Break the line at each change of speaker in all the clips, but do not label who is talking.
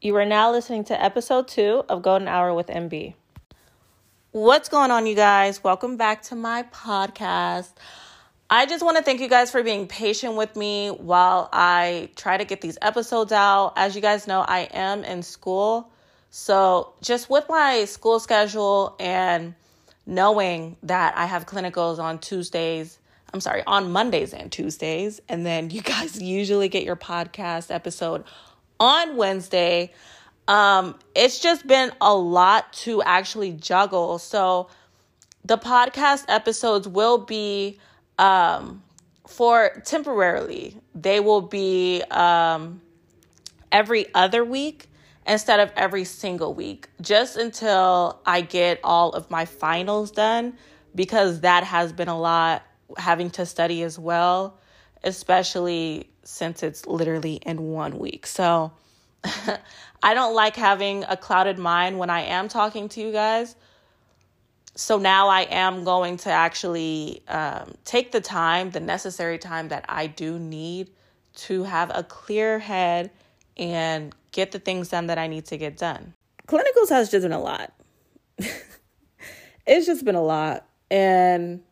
You are now listening to episode two of Golden Hour with MB. What's going on, you guys? Welcome back to my podcast. I just want to thank you guys for being patient with me while I try to get these episodes out. As you guys know, I am in school. So, just with my school schedule and knowing that I have clinicals on Tuesdays, I'm sorry, on Mondays and Tuesdays, and then you guys usually get your podcast episode on Wednesday. Um, it's just been a lot to actually juggle. So the podcast episodes will be um, for temporarily. They will be um, every other week instead of every single week, just until I get all of my finals done, because that has been a lot having to study as well, especially since it's literally in one week. So I don't like having a clouded mind when I am talking to you guys. So now I am going to actually um, take the time, the necessary time that I do need to have a clear head and get the things done that I need to get done. Clinicals has just been a lot. it's just been a lot. And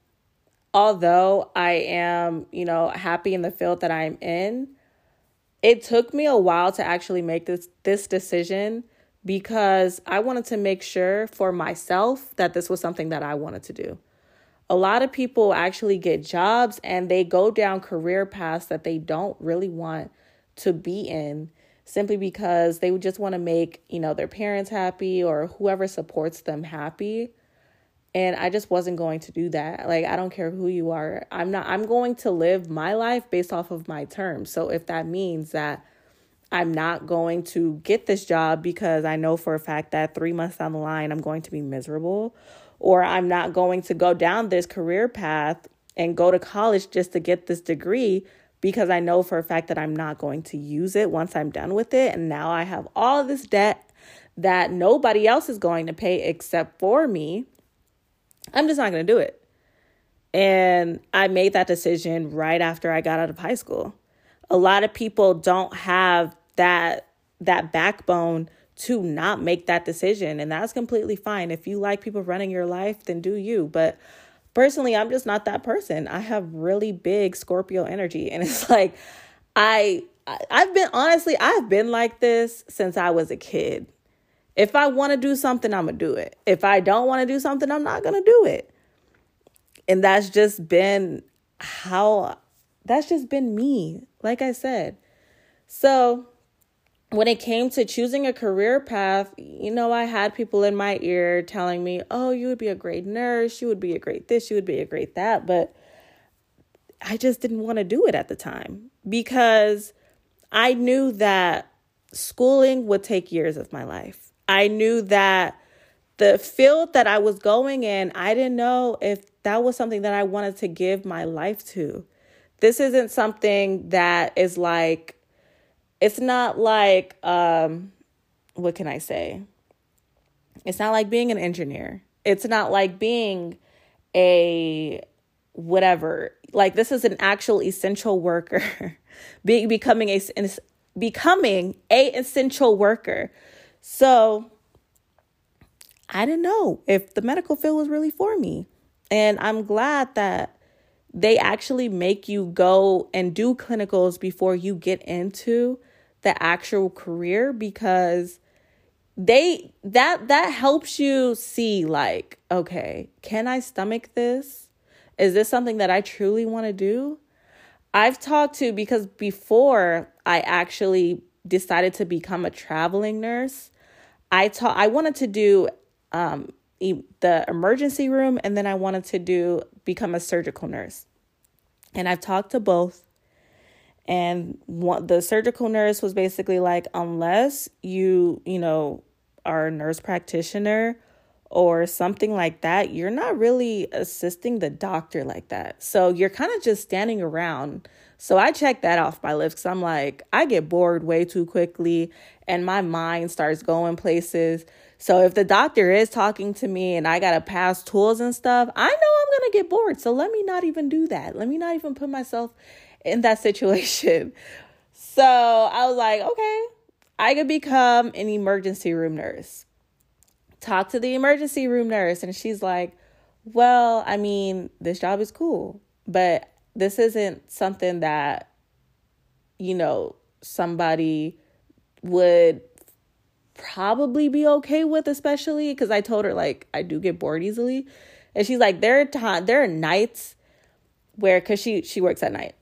although I am, you know, happy in the field that I'm in, it took me a while to actually make this this decision because I wanted to make sure for myself that this was something that I wanted to do. A lot of people actually get jobs and they go down career paths that they don't really want to be in simply because they would just want to make, you know, their parents happy or whoever supports them happy. And I just wasn't going to do that. Like, I don't care who you are. I'm not, I'm going to live my life based off of my terms. So if that means that I'm not going to get this job because I know for a fact that three months down the line I'm going to be miserable, or I'm not going to go down this career path and go to college just to get this degree because I know for a fact that I'm not going to use it once I'm done with it. And now I have all this debt that nobody else is going to pay except for me. I'm just not going to do it. And I made that decision right after I got out of high school. A lot of people don't have that that backbone to not make that decision and that's completely fine. If you like people running your life, then do you. But personally, I'm just not that person. I have really big Scorpio energy and it's like I I've been honestly, I've been like this since I was a kid. If I want to do something, I'm going to do it. If I don't want to do something, I'm not going to do it. And that's just been how, that's just been me, like I said. So when it came to choosing a career path, you know, I had people in my ear telling me, oh, you would be a great nurse, you would be a great this, you would be a great that. But I just didn't want to do it at the time because I knew that schooling would take years of my life. I knew that the field that I was going in, I didn't know if that was something that I wanted to give my life to. This isn't something that is like, it's not like, um, what can I say? It's not like being an engineer. It's not like being a whatever. Like this is an actual essential worker. being becoming a becoming a essential worker. So I didn't know if the medical field was really for me. And I'm glad that they actually make you go and do clinicals before you get into the actual career because they that that helps you see like okay can i stomach this is this something that i truly want to do i've talked to because before i actually decided to become a traveling nurse I taught I wanted to do um, the emergency room and then I wanted to do become a surgical nurse. And I've talked to both. And what the surgical nurse was basically like unless you, you know, are a nurse practitioner or something like that, you're not really assisting the doctor like that. So you're kind of just standing around. So I check that off my list because I'm like, I get bored way too quickly and my mind starts going places. So if the doctor is talking to me and I got to pass tools and stuff, I know I'm going to get bored. So let me not even do that. Let me not even put myself in that situation. So I was like, okay, I could become an emergency room nurse. Talk to the emergency room nurse, and she's like, Well, I mean, this job is cool, but this isn't something that, you know, somebody would probably be okay with, especially because I told her, like, I do get bored easily. And she's like, There are, time, there are nights where, because she, she works at night,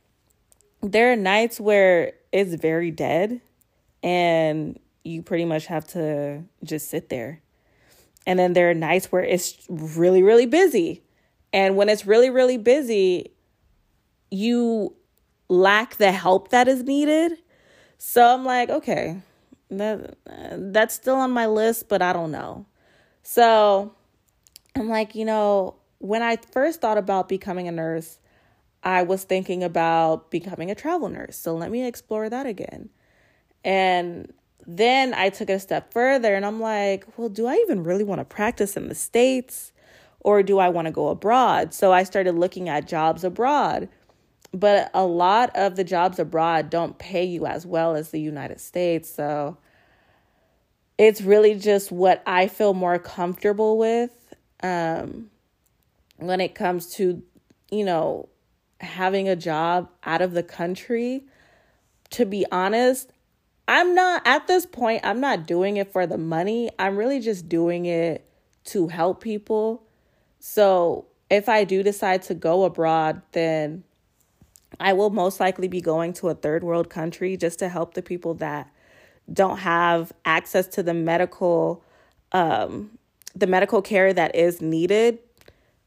there are nights where it's very dead and you pretty much have to just sit there. And then there are nights where it's really, really busy. And when it's really, really busy, you lack the help that is needed. So I'm like, okay, that that's still on my list, but I don't know. So I'm like, you know, when I first thought about becoming a nurse, I was thinking about becoming a travel nurse. So let me explore that again. And then I took it a step further and I'm like, well, do I even really want to practice in the States or do I want to go abroad? So I started looking at jobs abroad. But a lot of the jobs abroad don't pay you as well as the United States. So it's really just what I feel more comfortable with um, when it comes to, you know, having a job out of the country. To be honest, I'm not at this point, I'm not doing it for the money. I'm really just doing it to help people. So if I do decide to go abroad, then I will most likely be going to a third world country just to help the people that don't have access to the medical um, the medical care that is needed.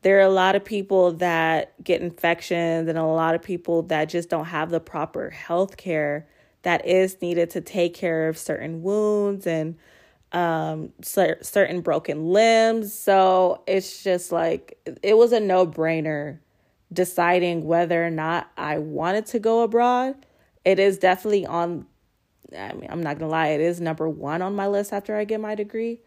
There are a lot of people that get infections and a lot of people that just don't have the proper health care that is needed to take care of certain wounds and um certain broken limbs so it's just like it was a no-brainer deciding whether or not I wanted to go abroad it is definitely on I mean I'm not going to lie it is number 1 on my list after I get my degree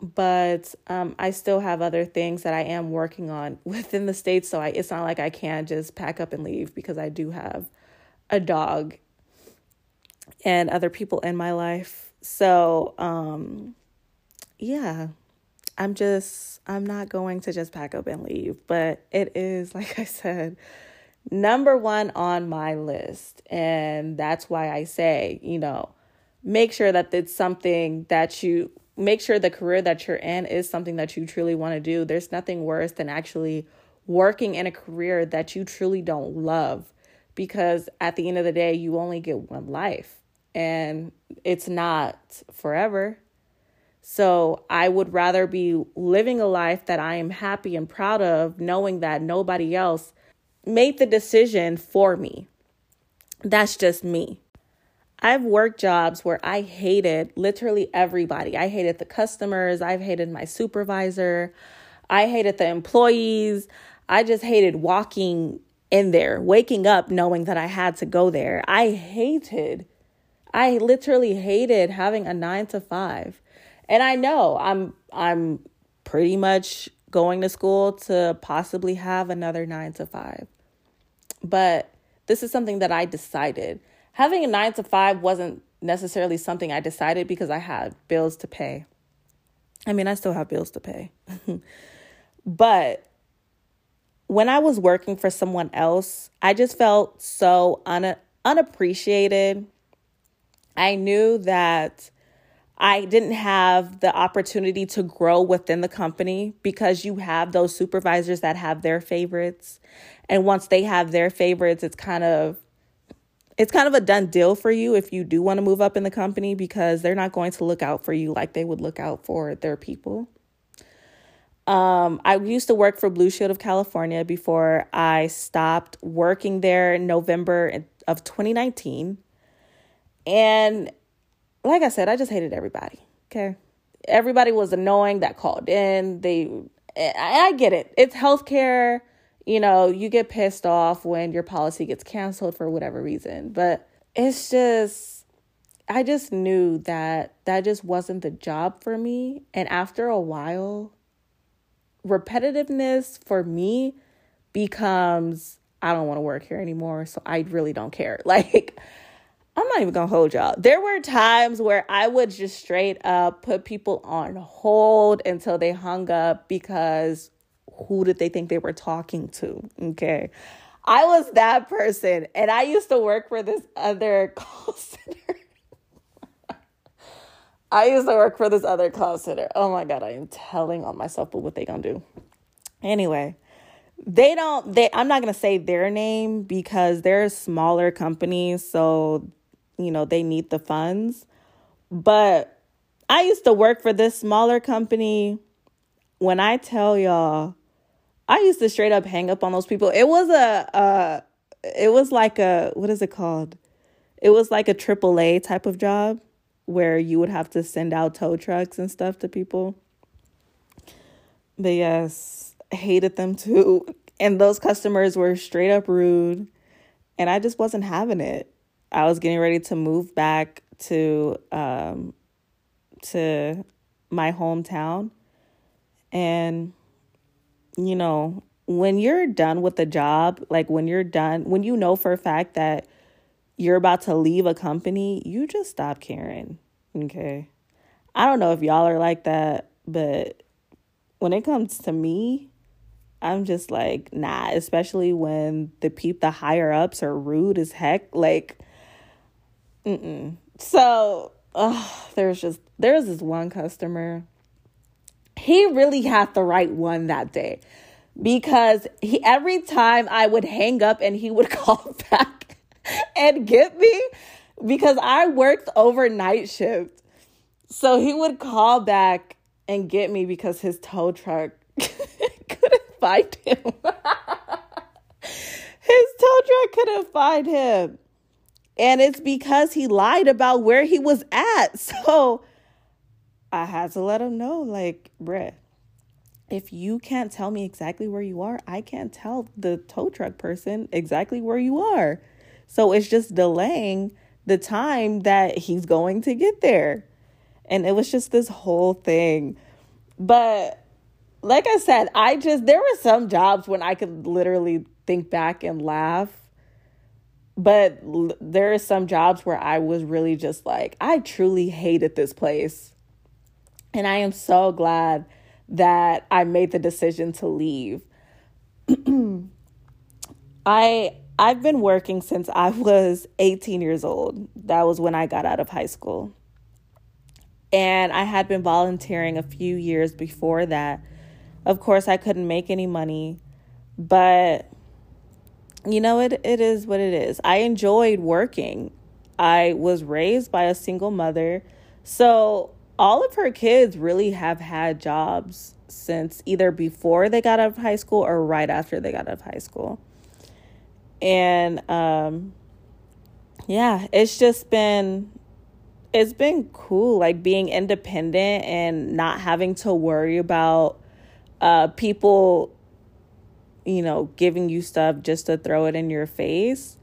but um I still have other things that I am working on within the states so I it's not like I can just pack up and leave because I do have a dog and other people in my life. So, um, yeah, I'm just, I'm not going to just pack up and leave, but it is, like I said, number one on my list. And that's why I say, you know, make sure that it's something that you make sure the career that you're in is something that you truly want to do. There's nothing worse than actually working in a career that you truly don't love because at the end of the day, you only get one life and it's not forever. So I would rather be living a life that I am happy and proud of, knowing that nobody else made the decision for me. That's just me. I've worked jobs where I hated literally everybody. I hated the customers, I've hated my supervisor, I hated the employees. I just hated walking in there, waking up knowing that I had to go there. I hated I literally hated having a 9 to 5. And I know I'm I'm pretty much going to school to possibly have another 9 to 5. But this is something that I decided. Having a 9 to 5 wasn't necessarily something I decided because I had bills to pay. I mean, I still have bills to pay. but when I was working for someone else, I just felt so un- unappreciated I knew that I didn't have the opportunity to grow within the company because you have those supervisors that have their favorites. And once they have their favorites, it's kind of it's kind of a done deal for you if you do want to move up in the company because they're not going to look out for you like they would look out for their people. Um, I used to work for Blue Shield of California before I stopped working there in November of 2019. And like I said, I just hated everybody. Okay. Everybody was annoying that called in. They, I get it. It's healthcare. You know, you get pissed off when your policy gets canceled for whatever reason. But it's just, I just knew that that just wasn't the job for me. And after a while, repetitiveness for me becomes I don't want to work here anymore. So I really don't care. Like, I'm not even gonna hold y'all. There were times where I would just straight up put people on hold until they hung up because who did they think they were talking to? Okay. I was that person. And I used to work for this other call center. I used to work for this other call center. Oh my God, I am telling on myself, but what they gonna do? Anyway, they don't they I'm not gonna say their name because they're a smaller companies, so you know they need the funds. But I used to work for this smaller company. When I tell y'all, I used to straight up hang up on those people. It was a uh it was like a what is it called? It was like a AAA type of job where you would have to send out tow trucks and stuff to people. But yes, hated them too. And those customers were straight up rude. And I just wasn't having it. I was getting ready to move back to um to my hometown. And you know, when you're done with the job, like when you're done, when you know for a fact that you're about to leave a company, you just stop caring. Okay. I don't know if y'all are like that, but when it comes to me, I'm just like, nah, especially when the peep the higher ups are rude as heck. Like, mm So, oh, there's just there's this one customer he really had the right one that day because he every time I would hang up and he would call back and get me because I worked overnight shift. So he would call back and get me because his tow truck couldn't find him. his tow truck couldn't find him. And it's because he lied about where he was at. So I had to let him know, like, bruh, if you can't tell me exactly where you are, I can't tell the tow truck person exactly where you are. So it's just delaying the time that he's going to get there. And it was just this whole thing. But like I said, I just, there were some jobs when I could literally think back and laugh. But l- there are some jobs where I was really just like, I truly hated this place. And I am so glad that I made the decision to leave. I I've been working since I was 18 years old. That was when I got out of high school. And I had been volunteering a few years before that. Of course, I couldn't make any money, but you know it it is what it is. I enjoyed working. I was raised by a single mother. So all of her kids really have had jobs since either before they got out of high school or right after they got out of high school. And um yeah, it's just been it's been cool like being independent and not having to worry about uh people you know giving you stuff just to throw it in your face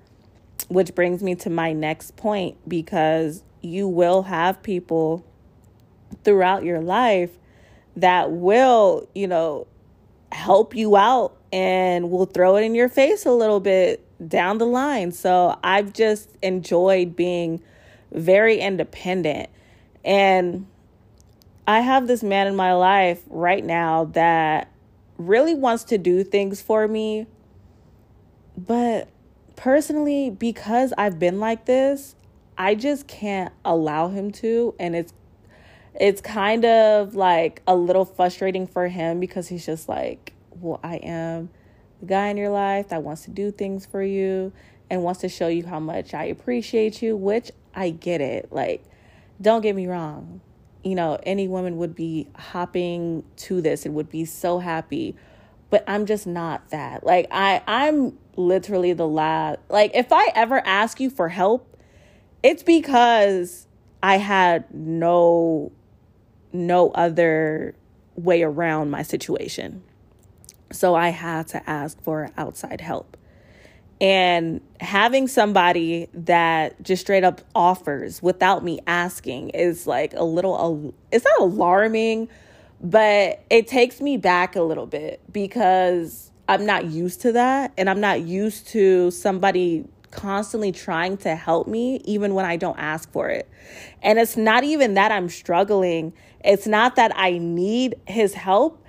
which brings me to my next point because you will have people throughout your life that will, you know, help you out and will throw it in your face a little bit down the line. So I've just enjoyed being very independent. And I have this man in my life right now that really wants to do things for me. But personally, because I've been like this, I just can't allow him to. And it's it's kind of like a little frustrating for him because he's just like, well, I am the guy in your life that wants to do things for you and wants to show you how much I appreciate you, which I get it. Like, don't get me wrong. You know, any woman would be hopping to this and would be so happy. But I'm just not that. Like I I'm literally the last like if I ever ask you for help, it's because I had no no other way around my situation. So I had to ask for outside help. And having somebody that just straight up offers without me asking is like a little, it's not alarming, but it takes me back a little bit because I'm not used to that. And I'm not used to somebody constantly trying to help me even when I don't ask for it. And it's not even that I'm struggling, it's not that I need his help.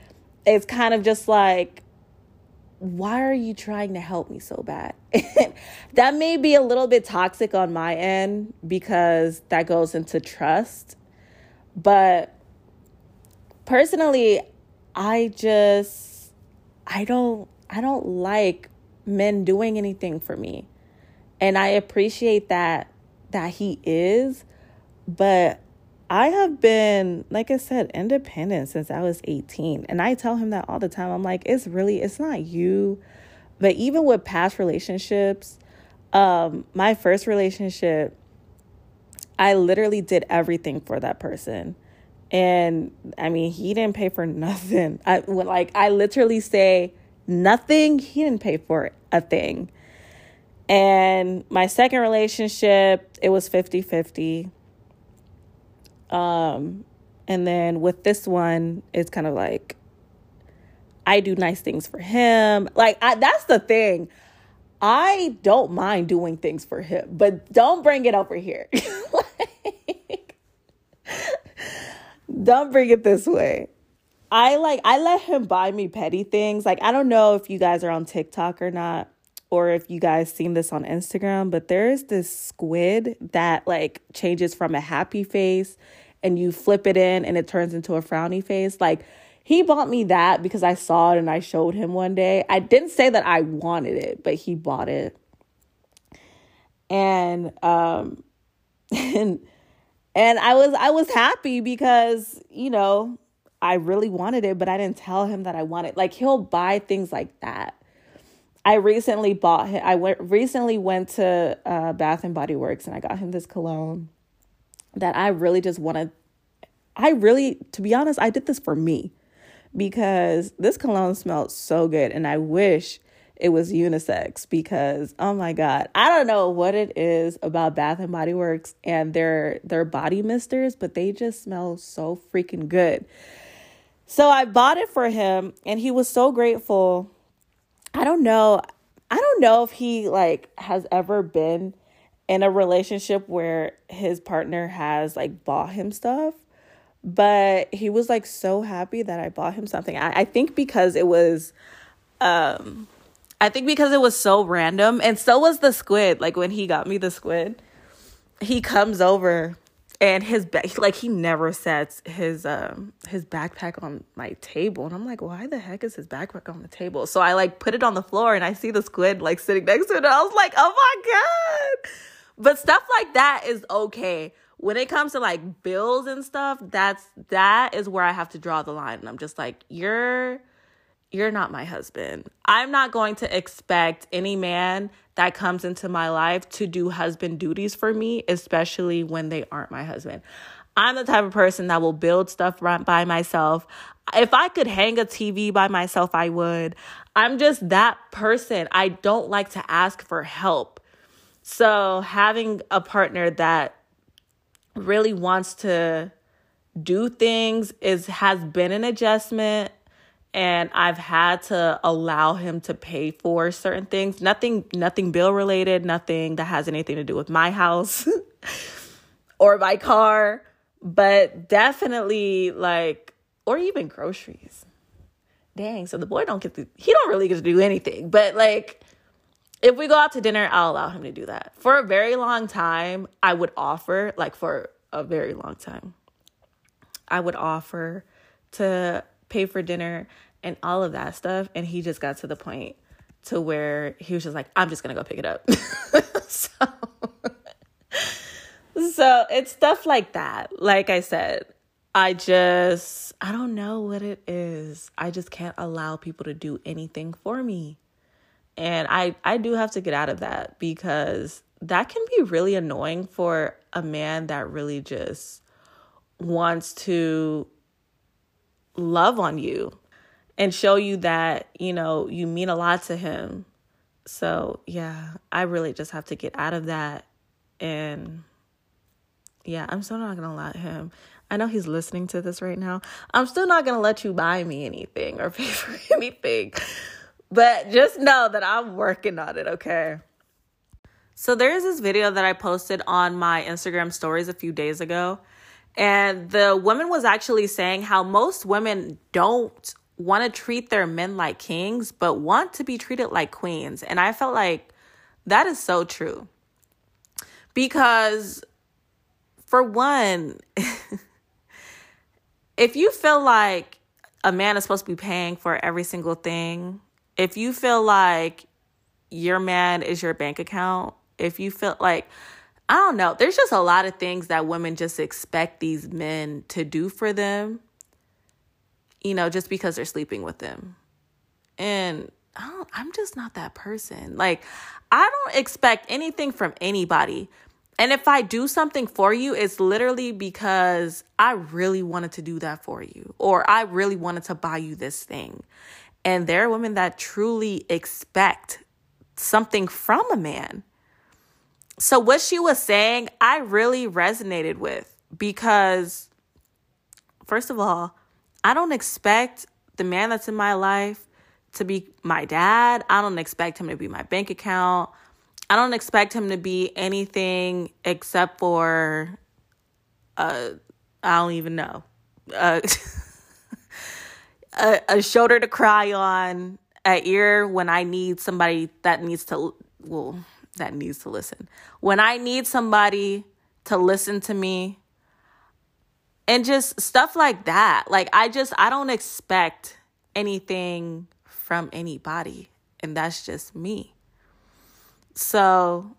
It's kind of just like, why are you trying to help me so bad? that may be a little bit toxic on my end because that goes into trust. But personally, I just I don't I don't like men doing anything for me. And I appreciate that that he is, but I have been, like I said, independent since I was 18. And I tell him that all the time. I'm like, it's really, it's not you. But even with past relationships, um, my first relationship, I literally did everything for that person. And I mean, he didn't pay for nothing. I like I literally say nothing, he didn't pay for a thing. And my second relationship, it was 50-50 um, and then with this one, it's kind of like I do nice things for him. Like I, that's the thing. I don't mind doing things for him, but don't bring it over here. like, don't bring it this way. I like I let him buy me petty things. Like I don't know if you guys are on TikTok or not or if you guys seen this on Instagram, but there's this squid that like changes from a happy face and you flip it in and it turns into a frowny face. Like he bought me that because I saw it and I showed him one day. I didn't say that I wanted it, but he bought it. And um and and I was I was happy because, you know, I really wanted it, but I didn't tell him that I wanted. Like he'll buy things like that. I recently bought him I went recently went to uh Bath and Body Works and I got him this cologne that I really just wanted. I really, to be honest, I did this for me because this cologne smelled so good and I wish it was unisex because oh my god i don't know what it is about bath and body works and their their body misters but they just smell so freaking good so i bought it for him and he was so grateful i don't know i don't know if he like has ever been in a relationship where his partner has like bought him stuff but he was like so happy that i bought him something. I, I think because it was um i think because it was so random and so was the squid like when he got me the squid he comes over and his back like he never sets his um his backpack on my table and i'm like why the heck is his backpack on the table? So i like put it on the floor and i see the squid like sitting next to it and i was like oh my god but stuff like that is okay. When it comes to like bills and stuff, that's that is where I have to draw the line. And I'm just like, you're you're not my husband. I'm not going to expect any man that comes into my life to do husband duties for me, especially when they aren't my husband. I'm the type of person that will build stuff by myself. If I could hang a TV by myself, I would. I'm just that person. I don't like to ask for help. So having a partner that really wants to do things is has been an adjustment and I've had to allow him to pay for certain things. Nothing nothing bill related, nothing that has anything to do with my house or my car, but definitely like or even groceries. Dang, so the boy don't get to he don't really get to do anything, but like if we go out to dinner, I'll allow him to do that. For a very long time, I would offer, like for a very long time, I would offer to pay for dinner and all of that stuff. And he just got to the point to where he was just like, I'm just gonna go pick it up. so, so it's stuff like that. Like I said, I just, I don't know what it is. I just can't allow people to do anything for me. And I I do have to get out of that because that can be really annoying for a man that really just wants to love on you and show you that, you know, you mean a lot to him. So, yeah, I really just have to get out of that and yeah, I'm still not to let him. I know he's listening to this right now. I'm still not to let you buy me anything or pay for anything but just know that I'm working on it, okay? So there is this video that I posted on my Instagram stories a few days ago. And the woman was actually saying how most women don't want to treat their men like kings, but want to be treated like queens. And I felt like that is so true. Because, for one, if you feel like a man is supposed to be paying for every single thing, if you feel like your man is your bank account, if you feel like, I don't know, there's just a lot of things that women just expect these men to do for them, you know, just because they're sleeping with them. And I don't, I'm just not that person. Like, I don't expect anything from anybody. And if I do something for you, it's literally because I really wanted to do that for you, or I really wanted to buy you this thing. And there are women that truly expect something from a man. So, what she was saying, I really resonated with because, first of all, I don't expect the man that's in my life to be my dad. I don't expect him to be my bank account. I don't expect him to be anything except for, uh, I don't even know, uh, a, a shoulder to cry on, a ear when I need somebody that needs to, well, that needs to listen. When I need somebody to listen to me, and just stuff like that. Like, I just, I don't expect anything from anybody. And that's just me. So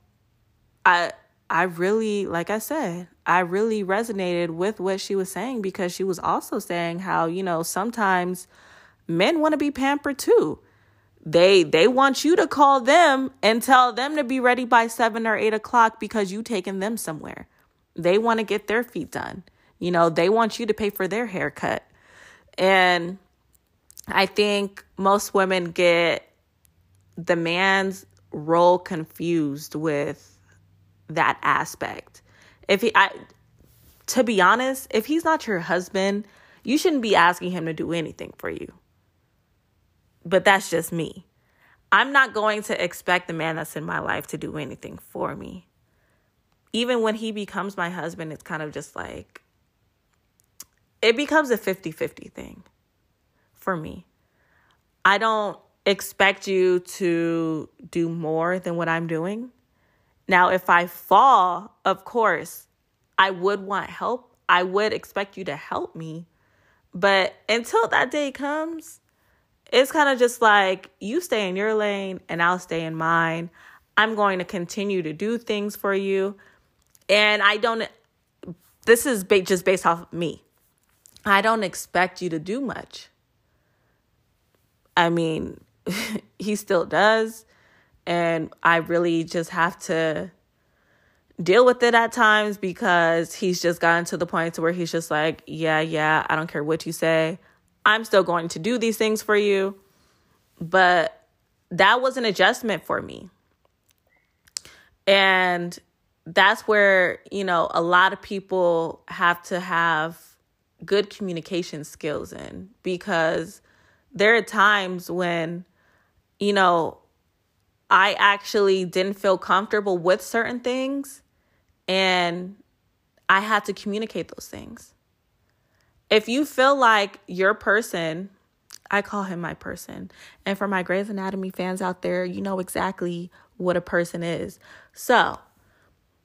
I I really like I said, I really resonated with what she was saying because she was also saying how, you know, sometimes men want to be pampered too. They they want you to call them and tell them to be ready by seven or eight o'clock because you taking them somewhere. They want to get their feet done. You know, they want you to pay for their haircut. And I think most women get the man's role confused with that aspect. If he I to be honest, if he's not your husband, you shouldn't be asking him to do anything for you. But that's just me. I'm not going to expect the man that's in my life to do anything for me. Even when he becomes my husband, it's kind of just like it becomes a 50-50 thing for me. I don't expect you to do more than what I'm doing. Now, if I fall, of course, I would want help. I would expect you to help me. But until that day comes, it's kind of just like you stay in your lane and I'll stay in mine. I'm going to continue to do things for you. And I don't, this is just based off of me. I don't expect you to do much. I mean, he still does. And I really just have to deal with it at times because he's just gotten to the point to where he's just like, yeah, yeah, I don't care what you say. I'm still going to do these things for you. But that was an adjustment for me. And that's where, you know, a lot of people have to have good communication skills in because there are times when you know, I actually didn't feel comfortable with certain things and I had to communicate those things. If you feel like your person, I call him my person. And for my Grey's Anatomy fans out there, you know exactly what a person is. So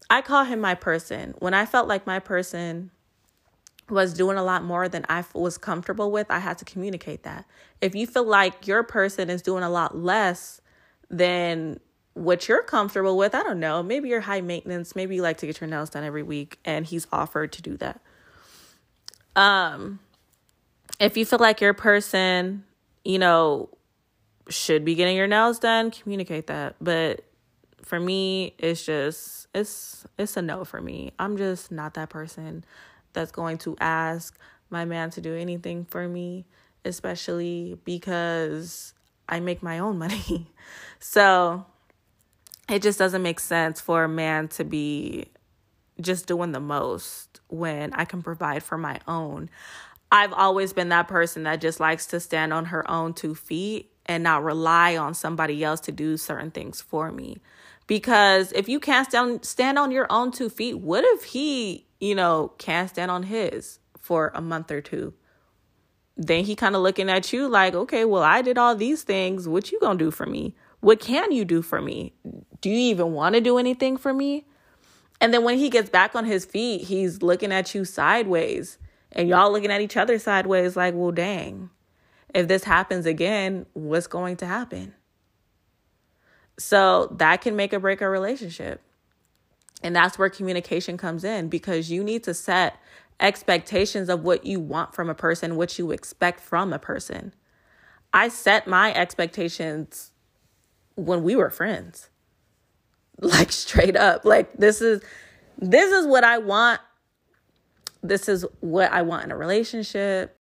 I call him my person. When I felt like my person was doing a lot more than I was comfortable with, I had to communicate that. If you feel like your person is doing a lot less than what you're comfortable with, I don't know, maybe you're high maintenance, maybe you like to get your nails done every week and he's offered to do that. Um if you feel like your person, you know, should be getting your nails done, communicate that. But for me, it's just it's it's a no for me. I'm just not that person that's going to ask my man to do anything for me, especially because I make my own money. so it just doesn't make sense for a man to be just doing the most when I can provide for my own. I've always been that person that just likes to stand on her own two feet and not rely on somebody else to do certain things for me Because if you can't stand, stand on your own two feet, what if he, you know, can't stand on his for a month or two? Then he kind of looking at you like, okay, well, I did all these things. What you gonna do for me? What can you do for me? Do you even want to do anything for me? And then when he gets back on his feet, he's looking at you sideways and y'all looking at each other sideways like, well, dang, if this happens again, what's going to happen? So that can make or break a relationship. And that's where communication comes in because you need to set expectations of what you want from a person, what you expect from a person. I set my expectations when we were friends. Like straight up. Like this is this is what I want. This is what I want in a relationship.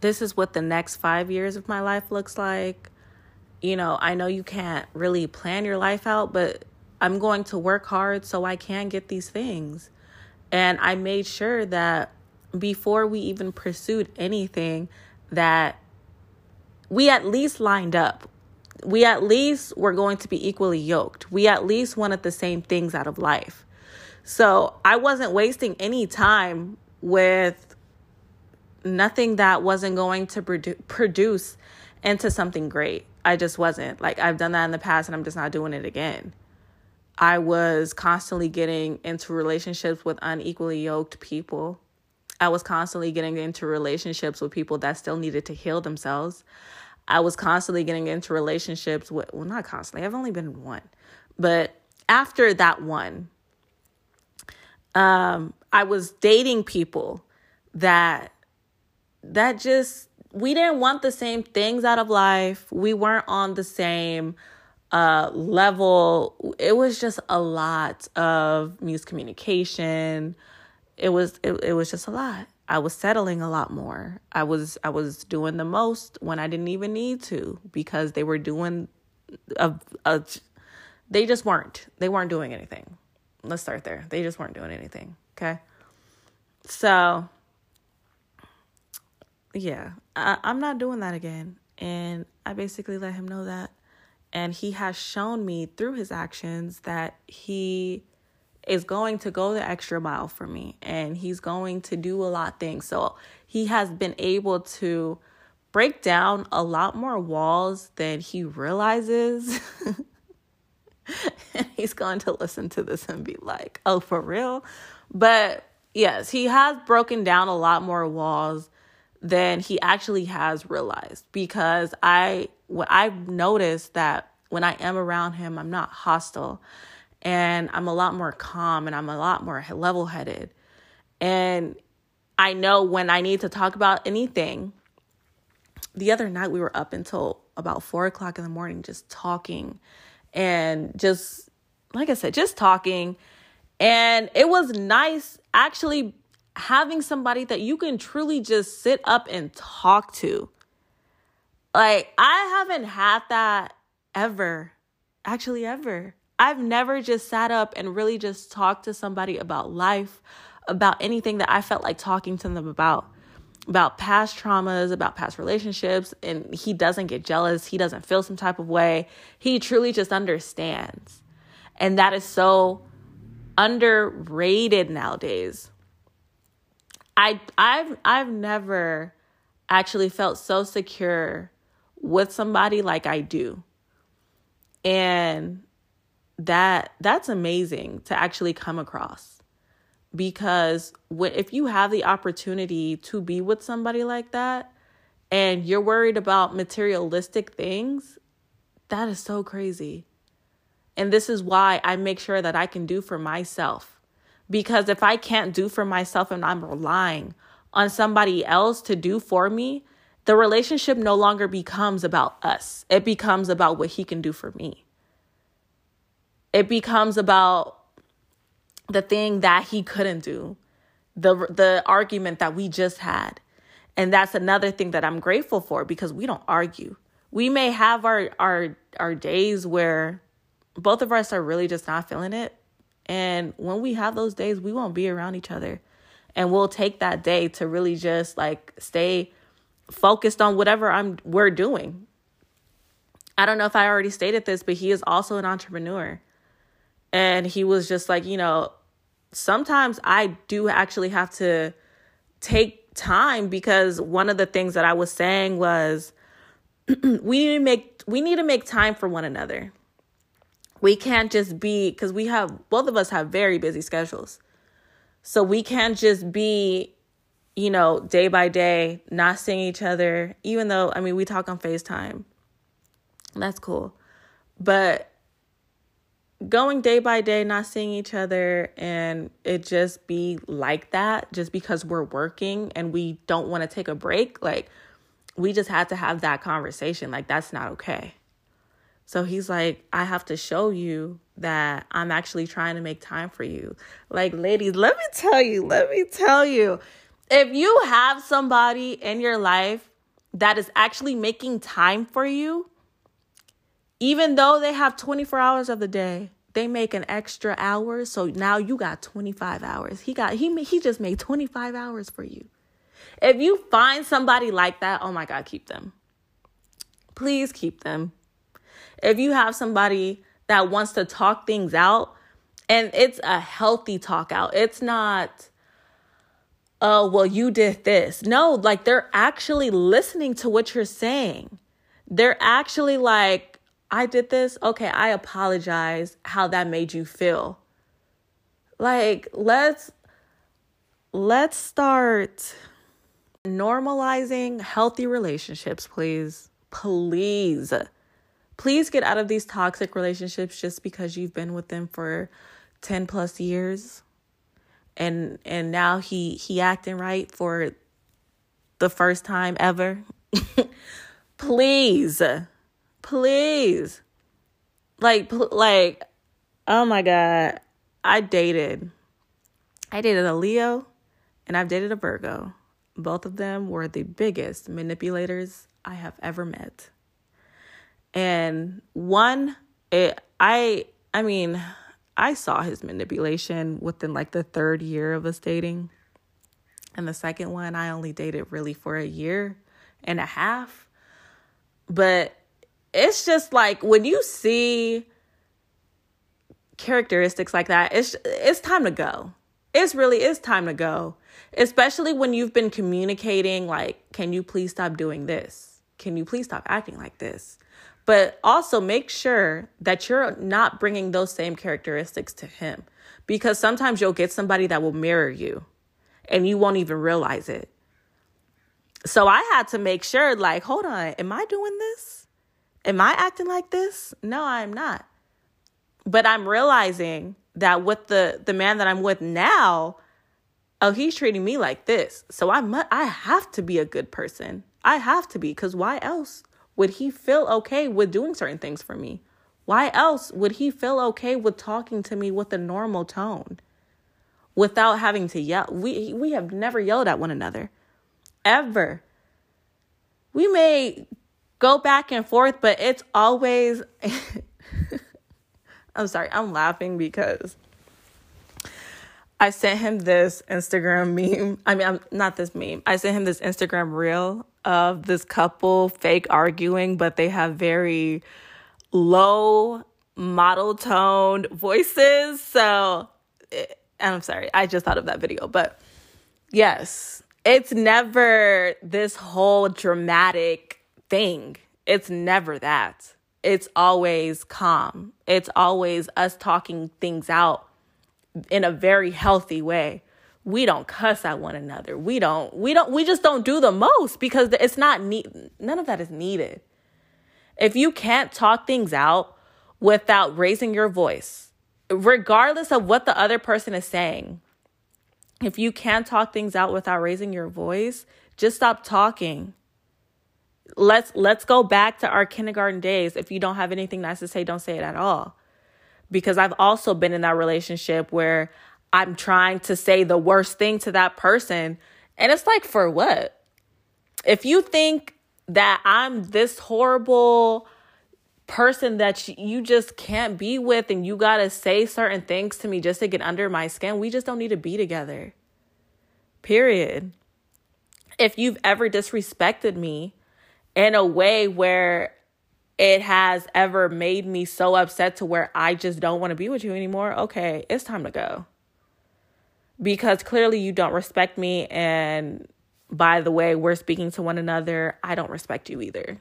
This is what the next 5 years of my life looks like. You know, I know you can't really plan your life out, but I'm going to work hard so I can get these things. And I made sure that before we even pursued anything that we at least lined up we at least were going to be equally yoked. We at least wanted the same things out of life. So I wasn't wasting any time with nothing that wasn't going to produ- produce into something great. I just wasn't. Like I've done that in the past and I'm just not doing it again. I was constantly getting into relationships with unequally yoked people. I was constantly getting into relationships with people that still needed to heal themselves. I was constantly getting into relationships with, well, not constantly, I've only been one. But after that one, um, I was dating people that, that just, we didn't want the same things out of life. We weren't on the same uh, level. It was just a lot of miscommunication. It was, it, it was just a lot. I was settling a lot more. I was I was doing the most when I didn't even need to because they were doing a, a they just weren't. They weren't doing anything. Let's start there. They just weren't doing anything, okay? So yeah, I, I'm not doing that again. And I basically let him know that. And he has shown me through his actions that he is going to go the extra mile for me and he's going to do a lot of things. So he has been able to break down a lot more walls than he realizes. he's going to listen to this and be like, oh, for real? But yes, he has broken down a lot more walls than he actually has realized because I I've noticed that when I am around him, I'm not hostile and I'm a lot more calm and I'm a lot more level headed. And I know when I need to talk about anything. The other night we were up until about four o'clock in the morning just talking and just, like I said, just talking. And it was nice actually having somebody that you can truly just sit up and talk to. Like, I haven't had that ever, actually, ever. I've never just sat up and really just talked to somebody about life, about anything that I felt like talking to them about, about past traumas, about past relationships. And he doesn't get jealous. He doesn't feel some type of way. He truly just understands. And that is so underrated nowadays. I I've I've never actually felt so secure with somebody like I do. And that that's amazing to actually come across. Because when, if you have the opportunity to be with somebody like that and you're worried about materialistic things that is so crazy. And this is why I make sure that I can do for myself. Because if I can't do for myself and I'm relying on somebody else to do for me the relationship no longer becomes about us. It becomes about what he can do for me it becomes about the thing that he couldn't do the the argument that we just had. And that's another thing that I'm grateful for because we don't argue. We may have our our our days where both of us are really just not feeling it. And when we have those days we won't be around each other. And we'll take that day to really just like stay focused on whatever I'm we're doing. I don't know if I already stated this but he is also an entrepreneur And he was just like, you know, sometimes I do actually have to take time because one of the things that I was saying was we need to make we need to make time for one another. We can't just be cuz we have both of us have very busy schedules. So we can't just be you know, day by day, not seeing each other, even though I mean we talk on FaceTime. That's cool. But going day by day, not seeing each other, and it just be like that just because we're working and we don't want to take a break. Like, we just had to have that conversation. Like, that's not okay. So he's like, I have to show you that I'm actually trying to make time for you. Like, ladies, let me tell you, let me tell you, if you have somebody in your life that is actually making time for you, even though they have 24 hours of the day, they make an extra hour. So now you got 25 hours. He got he he just made 25 hours for you. If you find somebody like that, oh my god, keep them. Please keep them. If you have somebody that wants to talk things out and it's a healthy talk out. It's not oh, well you did this. No, like they're actually listening to what you're saying. They're actually like I did this. Okay, I apologize how that made you feel. Like, let's let's start normalizing healthy relationships, please. Please. Please get out of these toxic relationships just because you've been with them for 10 plus years. And and now he he acting right for the first time ever. please Please. Like like oh my god. I dated I dated a Leo and I've dated a Virgo. Both of them were the biggest manipulators I have ever met. And one it I I mean, I saw his manipulation within like the third year of us dating. And the second one I only dated really for a year and a half. But it's just like when you see characteristics like that, it's it's time to go. It's really it's time to go. Especially when you've been communicating like, can you please stop doing this? Can you please stop acting like this? But also make sure that you're not bringing those same characteristics to him because sometimes you'll get somebody that will mirror you and you won't even realize it. So I had to make sure like, hold on, am I doing this? Am I acting like this? No, I'm not. But I'm realizing that with the the man that I'm with now, oh, he's treating me like this. So I mu- I have to be a good person. I have to be cuz why else would he feel okay with doing certain things for me? Why else would he feel okay with talking to me with a normal tone? Without having to yell. We we have never yelled at one another. Ever. We may go back and forth, but it's always. I'm sorry, I'm laughing because I sent him this Instagram meme. I mean, I'm not this meme. I sent him this Instagram reel of this couple fake arguing, but they have very low model toned voices. So, and I'm sorry, I just thought of that video, but yes, it's never this whole dramatic thing. It's never that. It's always calm. It's always us talking things out in a very healthy way. We don't cuss at one another. We don't we don't we just don't do the most because it's not need none of that is needed. If you can't talk things out without raising your voice, regardless of what the other person is saying, if you can't talk things out without raising your voice, just stop talking let's let's go back to our kindergarten days. If you don't have anything nice to say don't say it at all. Because i've also been in that relationship where i'm trying to say the worst thing to that person. And it's like for what? If you think that i'm this horrible person that you just can't be with and you got to say certain things to me just to get under my skin we just don't need to be together. Period. If you've ever disrespected me in a way where it has ever made me so upset to where I just don't want to be with you anymore, okay, it's time to go. Because clearly you don't respect me. And by the way, we're speaking to one another. I don't respect you either.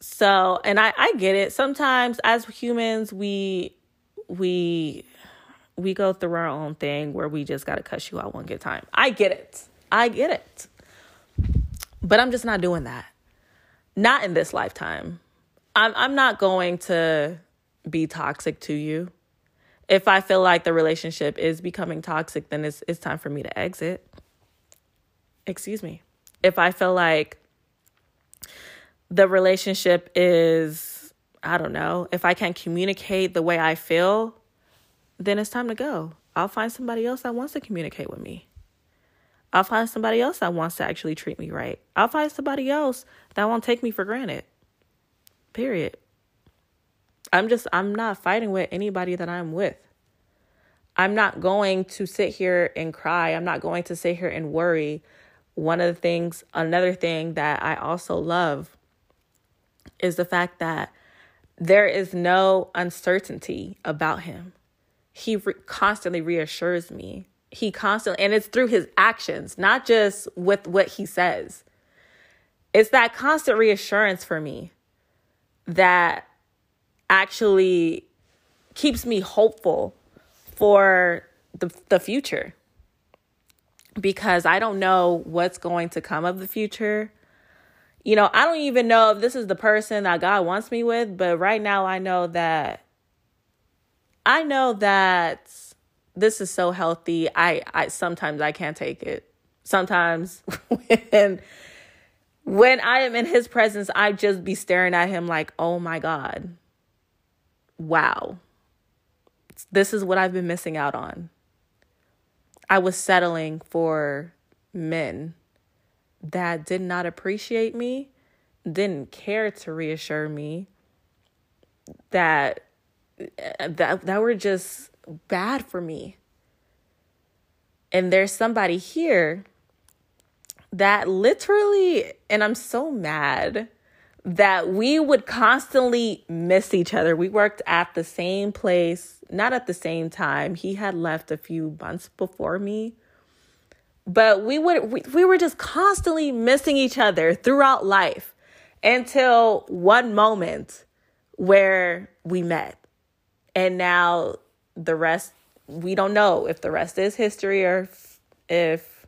So, and I, I get it. Sometimes as humans, we, we, we go through our own thing where we just got to cuss you out one good time. I get it. I get it. But I'm just not doing that. Not in this lifetime. I'm I'm not going to be toxic to you. If I feel like the relationship is becoming toxic, then it's it's time for me to exit. Excuse me. If I feel like the relationship is I don't know, if I can't communicate the way I feel, then it's time to go. I'll find somebody else that wants to communicate with me. I'll find somebody else that wants to actually treat me right. I'll find somebody else that won't take me for granted. Period. I'm just, I'm not fighting with anybody that I'm with. I'm not going to sit here and cry. I'm not going to sit here and worry. One of the things, another thing that I also love is the fact that there is no uncertainty about him. He re- constantly reassures me he constantly and it's through his actions not just with what he says it's that constant reassurance for me that actually keeps me hopeful for the the future because I don't know what's going to come of the future. You know, I don't even know if this is the person that God wants me with, but right now I know that I know that this is so healthy. I, I sometimes I can't take it. Sometimes when when I am in his presence, I just be staring at him like, "Oh my god. Wow. This is what I've been missing out on." I was settling for men that did not appreciate me, didn't care to reassure me that that that were just bad for me. And there's somebody here that literally, and I'm so mad that we would constantly miss each other. We worked at the same place, not at the same time. He had left a few months before me. But we would we, we were just constantly missing each other throughout life until one moment where we met. And now the rest we don't know if the rest is history or if,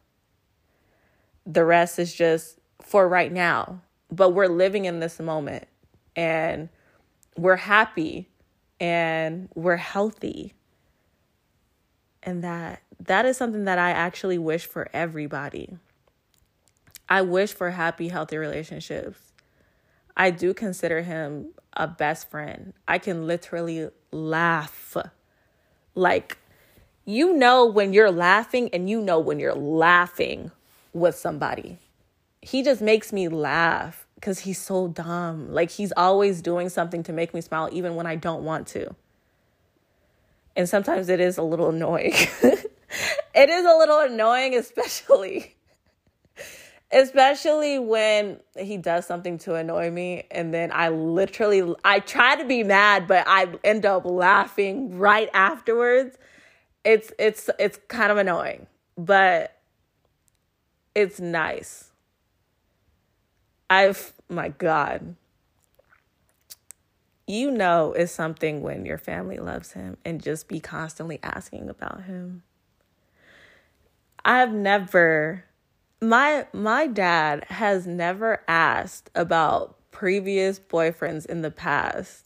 the rest is just for right now. But we're living in this moment and we're happy and we're healthy. And that that is something that i actually wish for everybody. I wish for happy healthy relationships. I do consider him a best friend. I can literally laugh like, you know when you're laughing and you know when you're laughing with somebody. He just makes me laugh because he's so dumb. Like, he's always doing something to make me smile, even when I don't want to. And sometimes it is a little annoying. it is a little annoying, especially especially when he does something to annoy me and then i literally i try to be mad but i end up laughing right afterwards. It's it's it's kind of annoying but it's nice. I've my god. You know it's something when your family loves him and just be constantly asking about him. I've never my my dad has never asked about previous boyfriends in the past.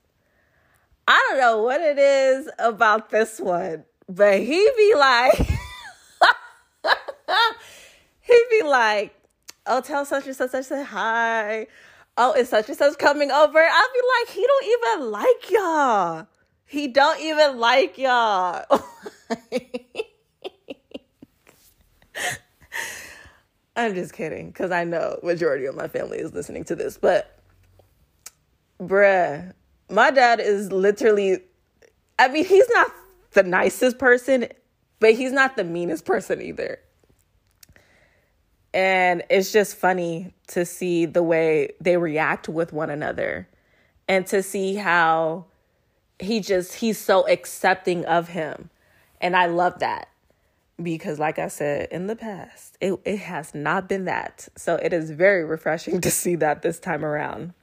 I don't know what it is about this one, but he be like he be like, "Oh, tell such and such such say hi." Oh, is such and such coming over? I'll be like, he don't even like y'all. He don't even like y'all. I'm just kidding because I know majority of my family is listening to this, but bruh, my dad is literally I mean, he's not the nicest person, but he's not the meanest person either. And it's just funny to see the way they react with one another and to see how he just, he's so accepting of him. And I love that because, like I said in the past, it, it has not been that. So it is very refreshing to see that this time around.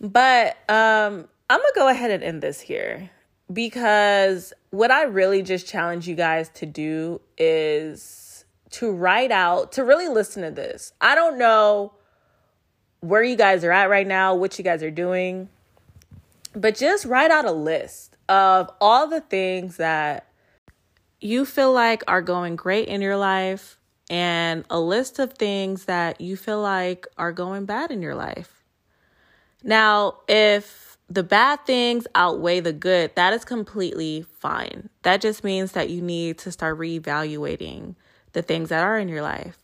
But um, I'm to go ahead and end this here because what I really just challenge you guys to do is to write out, to really listen to this. I don't know where you guys are at right now, what you guys are doing, but just write out a list of all the things that you feel like are going great in your life and a list of things that you feel like are going bad in your life. Now, if the bad things outweigh the good, that is completely fine. That just means that you need to start reevaluating the things that are in your life.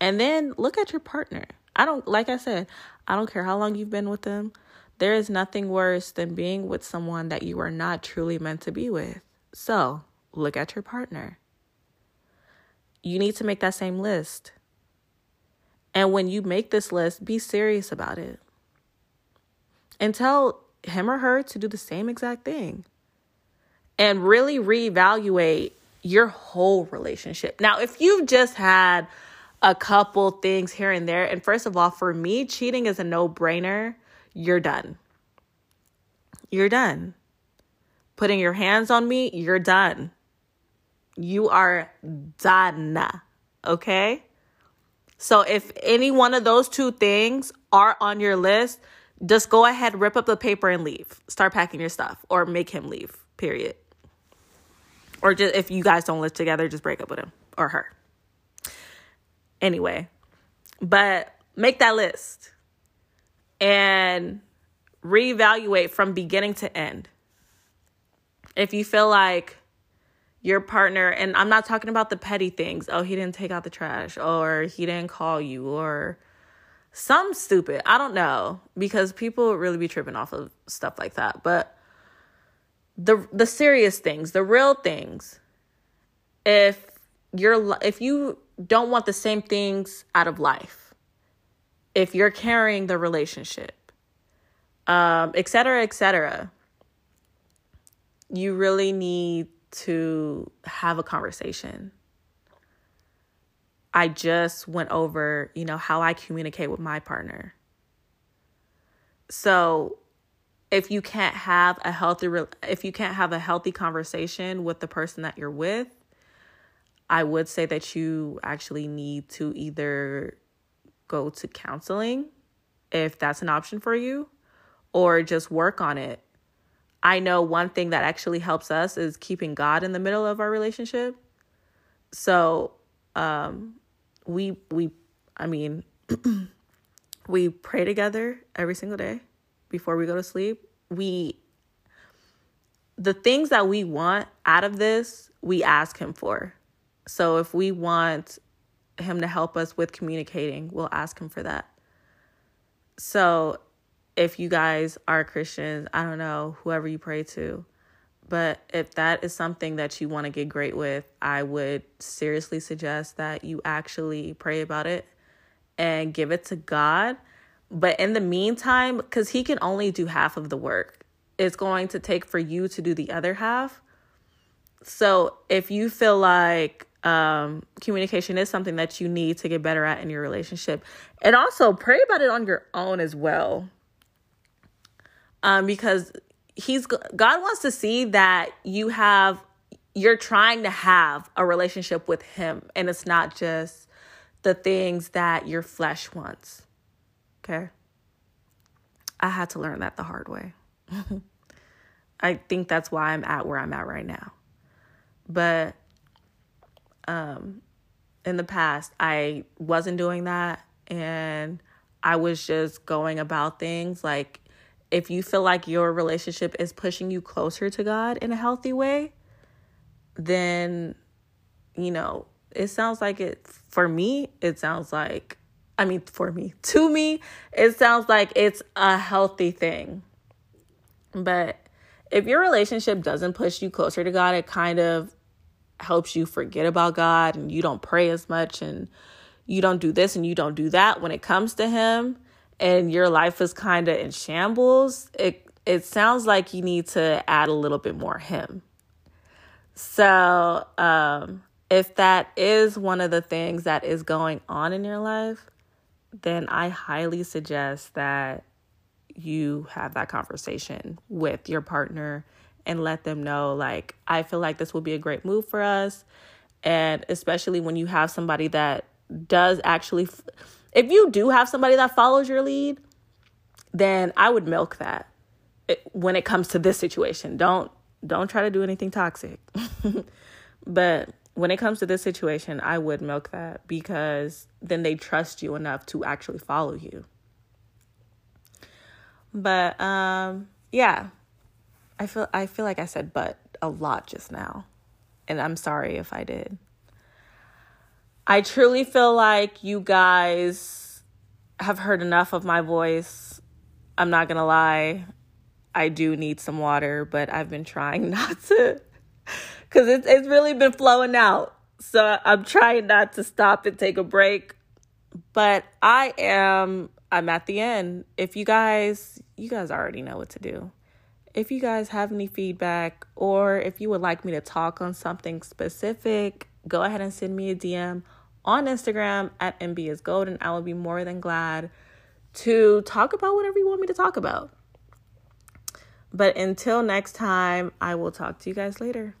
And then look at your partner. I don't, like I said, I don't care how long you've been with them. There is nothing worse than being with someone that you are not truly meant to be with. So look at your partner. You need to make that same list. And when you make this list, be serious about it. And tell him or her to do the same exact thing and really reevaluate your whole relationship. Now, if you've just had a couple things here and there, and first of all, for me, cheating is a no brainer, you're done. You're done. Putting your hands on me, you're done. You are done. Okay? So if any one of those two things are on your list, just go ahead, rip up the paper and leave. Start packing your stuff or make him leave, period. Or just if you guys don't live together, just break up with him or her. Anyway, but make that list and reevaluate from beginning to end. If you feel like your partner, and I'm not talking about the petty things, oh, he didn't take out the trash, or he didn't call you, or some stupid. I don't know because people really be tripping off of stuff like that. But the the serious things, the real things. If you're if you don't want the same things out of life, if you're carrying the relationship, um, et cetera, et cetera, you really need to have a conversation I just went over, you know, how I communicate with my partner. So, if you can't have a healthy if you can't have a healthy conversation with the person that you're with, I would say that you actually need to either go to counseling if that's an option for you or just work on it. I know one thing that actually helps us is keeping God in the middle of our relationship. So, um, we we I mean we pray together every single day before we go to sleep. We the things that we want out of this, we ask him for. So if we want him to help us with communicating, we'll ask him for that. So if you guys are Christians, I don't know, whoever you pray to, but if that is something that you want to get great with, I would seriously suggest that you actually pray about it and give it to God. But in the meantime, because He can only do half of the work, it's going to take for you to do the other half. So if you feel like um, communication is something that you need to get better at in your relationship, and also pray about it on your own as well. Um, because he's God wants to see that you have you're trying to have a relationship with him and it's not just the things that your flesh wants. Okay? I had to learn that the hard way. I think that's why I'm at where I'm at right now. But um in the past I wasn't doing that and I was just going about things like if you feel like your relationship is pushing you closer to God in a healthy way, then, you know, it sounds like it, for me, it sounds like, I mean, for me, to me, it sounds like it's a healthy thing. But if your relationship doesn't push you closer to God, it kind of helps you forget about God and you don't pray as much and you don't do this and you don't do that when it comes to him and your life is kind of in shambles, it it sounds like you need to add a little bit more him. So, um, if that is one of the things that is going on in your life, then I highly suggest that you have that conversation with your partner and let them know, like, I feel like this will be a great move for us. And especially when you have somebody that does actually, if you do have somebody that follows your lead, then I would milk that when it comes to this situation. Don't don't try to do anything toxic. but when it comes to this situation, I would milk that because then they trust you enough to actually follow you. But um yeah. I feel I feel like I said but a lot just now. And I'm sorry if I did. I truly feel like you guys have heard enough of my voice. I'm not going to lie. I do need some water, but I've been trying not to cuz it's it's really been flowing out. So I'm trying not to stop and take a break. But I am I'm at the end. If you guys you guys already know what to do. If you guys have any feedback or if you would like me to talk on something specific, go ahead and send me a DM on Instagram at MB is gold, and I will be more than glad to talk about whatever you want me to talk about. But until next time, I will talk to you guys later.